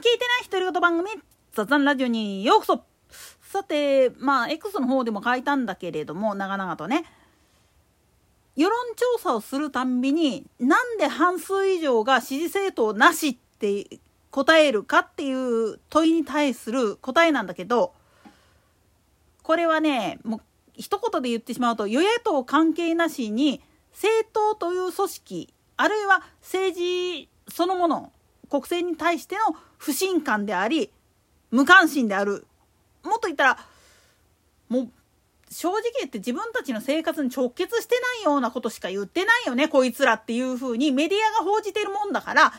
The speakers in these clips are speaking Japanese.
聞いてない独り言番組雑談ラジオにようこそ。さてまあ X の方でも書いたんだけれども長々とね。世論調査をするたんびになんで半数以上が支持政党なしって答えるかっていう問いに対する答えなんだけどこれはねもう一言で言ってしまうと与野党関係なしに政党という組織あるいは政治そのもの国政に対しての不信感であり無関心であるもっと言ったらもう正直言って自分たちの生活に直結してないようなことしか言ってないよねこいつらっていうふうにメディアが報じてるもんだから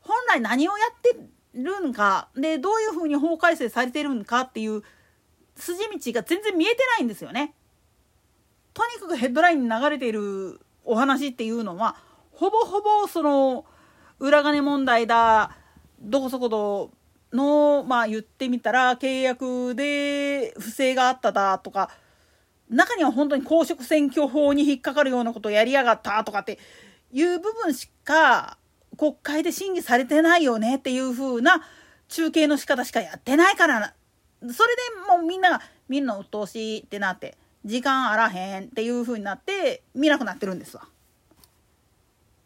本来何をやってるんかでどういうふうに法改正されてるんかっていう筋道が全然見えてないんですよね。とにかくヘッドラインに流れているお話っていうのはほぼほぼその裏金問題だどこそことのまあ言ってみたら契約で不正があっただとか中には本当に公職選挙法に引っかかるようなことをやりやがったとかっていう部分しか国会で審議されてないよねっていう風な中継の仕方しかやってないからそれでもうみんなが見るの鬱陶しいってなって時間あらへんっていう風になって見なくなってるんですわ。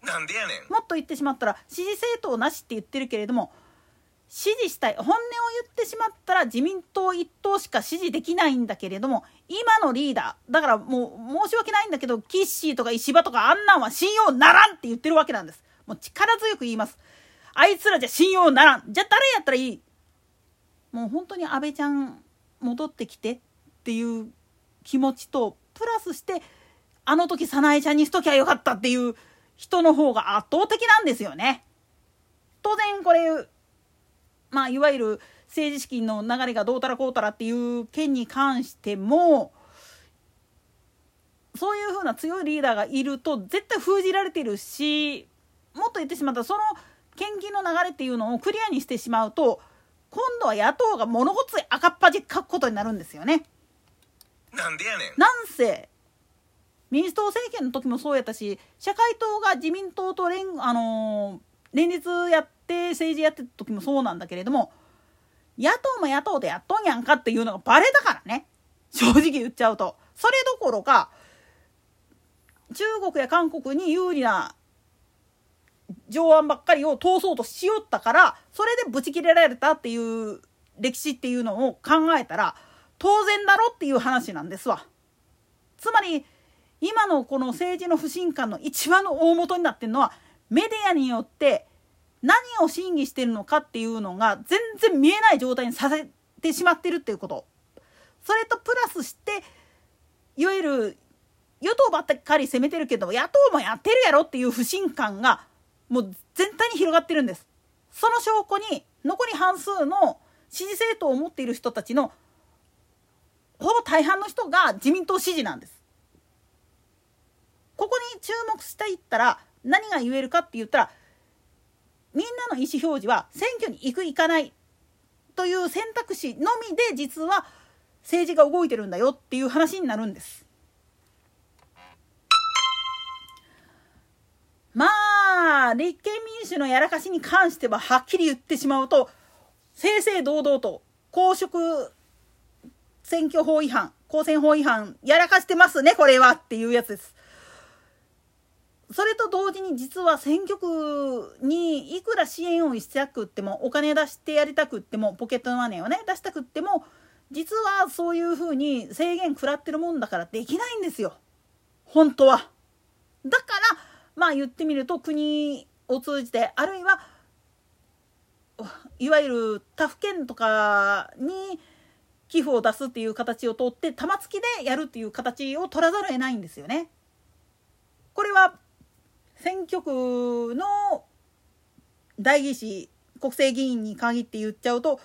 なんでやねん。もっと言ってしまったら支持政党なしって言ってるけれども支持したい本音を言ってしまったら自民党一党しか支持できないんだけれども今のリーダーだからもう申し訳ないんだけどキッシーとか石破とかあんなんは信用ならんって言ってるわけなんです。もう力強く言います。あいつらじゃ信用ならん。じゃあ誰やったらいい？もう本当に安倍ちゃん戻ってきてっていう気持ちとプラスしてあの時早苗ちゃんにしときゃよかったっていう人の方が圧倒的なんですよね。当然これまあいわゆる政治資金の流れがどうたらこうたらっていう件に関してもそういうふうな強いリーダーがいると絶対封じられてるしもっと言ってしまったらその献金の流れっていうのをクリアにしてしまうと今度は野党が物ごつい赤っ端書くことになるんですよね。なんでやねんなんせ民主党政権の時もそうやったし社会党が自民党と連,、あのー、連立やって政治やってた時もそうなんだけれども野党も野党でやっとんやんかっていうのがバレたからね正直言っちゃうとそれどころか中国や韓国に有利な上案ばっかりを通そうとしよったからそれでブチ切れられたっていう歴史っていうのを考えたら当然だろっていう話なんですわ。つまり今のこの政治の不信感の一番の大元になってるのはメディアによって何を審議してるのかっていうのが全然見えない状態にさせてしまってるっていうこと。それとプラスしていわゆる与党ばっかり攻めてるけど野党もやってるやろっていう不信感がもう全体に広がってるんです。その証拠に残り半数の支持政党を持っている人たちのほぼ大半の人が自民党支持なんです。ここに注目していったら何が言えるかって言ったらみんなの意思表示は選挙に行く行かないという選択肢のみで実は政治が動いてるんだよっていう話になるんです。まあ立憲民主のやらかしに関してははっきり言ってしまうと正々堂々と公職選挙法違反公選法違反やらかしてますねこれはっていうやつです。それと同時に実は選挙区にいくら支援をしたくってもお金出してやりたくってもポケットマネーをね出したくっても実はそういうふうに制限食らってるもんだからできないんですよ本当は。だからまあ言ってみると国を通じてあるいはいわゆる他府県とかに寄付を出すっていう形をとって玉突きでやるっていう形を取らざるを得ないんですよね。これは選挙区の代議士国政議員に限って言っちゃうと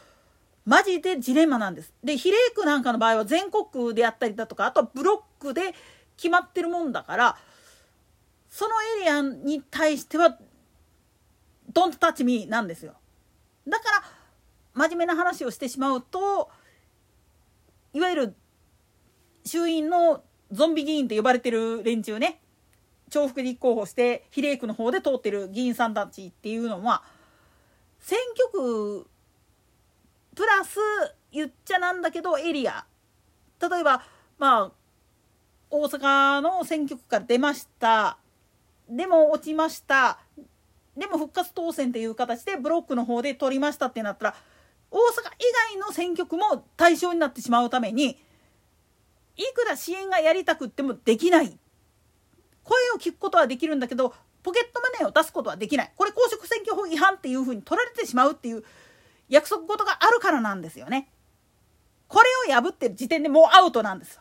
マジでジレンマなんです。で比例区なんかの場合は全国区であったりだとかあとはブロックで決まってるもんだからそのエリアに対してはドントタッチミーなんですよ。だから真面目な話をしてしまうといわゆる衆院のゾンビ議員と呼ばれてる連中ね重複立候補して比例区の方で通ってる議員さんたちっていうのは選挙区プラス言っちゃなんだけどエリア。例えばまあ大阪の選挙区から出ました。でも落ちました。でも復活当選っていう形でブロックの方で取りましたってなったら大阪以外の選挙区も対象になってしまうためにいくら支援がやりたくってもできない。聞くことはできるんだけどポケットマネーを出すことはできないこれ公職選挙法違反っていうふうに取られてしまうっていう約束事があるからなんですよね。これを破ってる時点でもうアウトなんです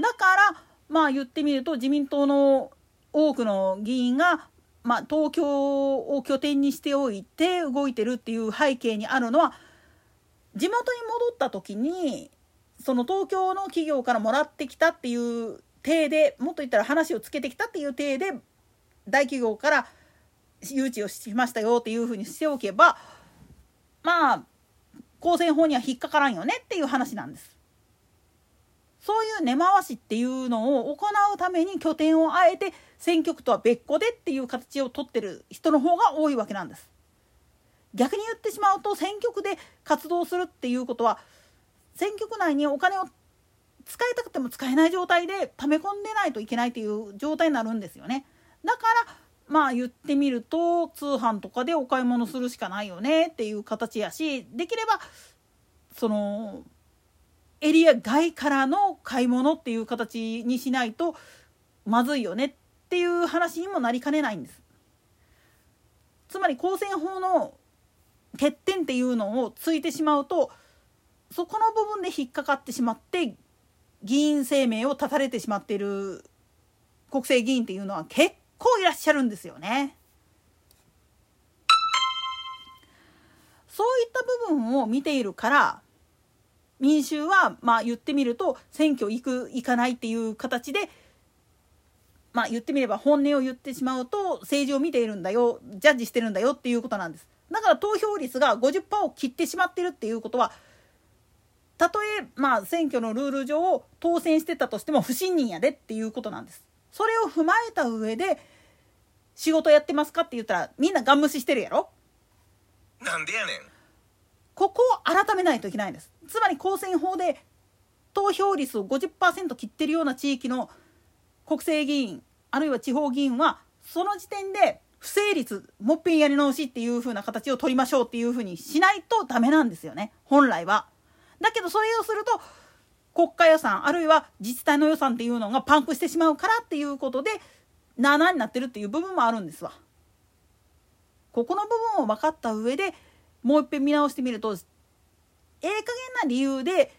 だからまあ言ってみると自民党の多くの議員が、まあ、東京を拠点にしておいて動いてるっていう背景にあるのは地元に戻った時にその東京の企業からもらってきたっていう体でもっと言ったら話をつけてきたっていう体で大企業から誘致をしましたよっていうふうにしておけばまあ公選法には引っかからんよねっていう話なんです。そういう根回しっていうのを行うために拠点をあえて選挙区とは別個でっていう形を取ってる人の方が多いわけなんです。逆に言ってしまうと選挙区で活動するっていうことは選挙区内にお金を使いたくても使えない状態で溜め込んでないといけないっていう状態になるんですよね。だからまあ言ってみると通販とかでお買い物するしかないよねっていう形やしできればそのエリア外からの買い物っていう形にしないとまずいよねっていう話にもなりかねないんです。つまり公選法の欠点っていうのをついてしまうとそこの部分で引っかかってしまって議員生命を絶たれてしまっている国政議員っていうのは結構いらっしゃるんですよね。そういった部分を見ているから民衆はまあ言ってみると選挙行く行かないっていう形でまあ言ってみれば本音を言ってしまうと政治を見ているんだよジャッジしてるんだよっていうことなんです。だから投票率が50%を切ってしまってるっていうことはたとえまあ選挙のルール上当選してたとしても不信任やでっていうことなんです。それを踏まえた上で仕事やってますかって言ったらみんなガン無視してるやろなんでやねんここを改めないといけないんですつまり公選法で投票率を50%切ってるような地域の国政議員あるいは地方議員はその時点で不成立もっぺんやり直しっていう風な形を取りましょうっていう風にしないとダメなんですよね本来は。だけどそれをすると国家予算あるいは自治体の予算っていうのがパンクしてしまうからっていうことで7になってるっていう部分もあるんですわ。ここの部分を分かった上でもう一遍見直してみるとええ加減な理由で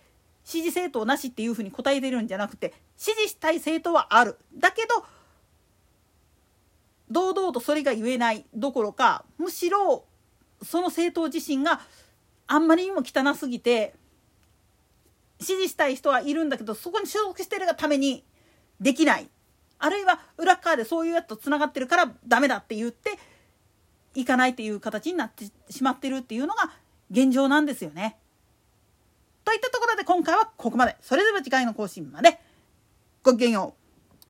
支持政党なしっていうふうに答えてるんじゃなくて支持したい政党はあるだけど堂々とそれが言えないどころかむしろその政党自身があんまりにも汚すぎて支持したい人はいるんだけどそこに所属してるがためにできないあるいは裏側でそういうやつとつながってるからダメだって言っていかないっていう形になってしまってるっていうのが現状なんですよね。といったところで今回はここまで。それでは次回の更新まで。ごきげんよう。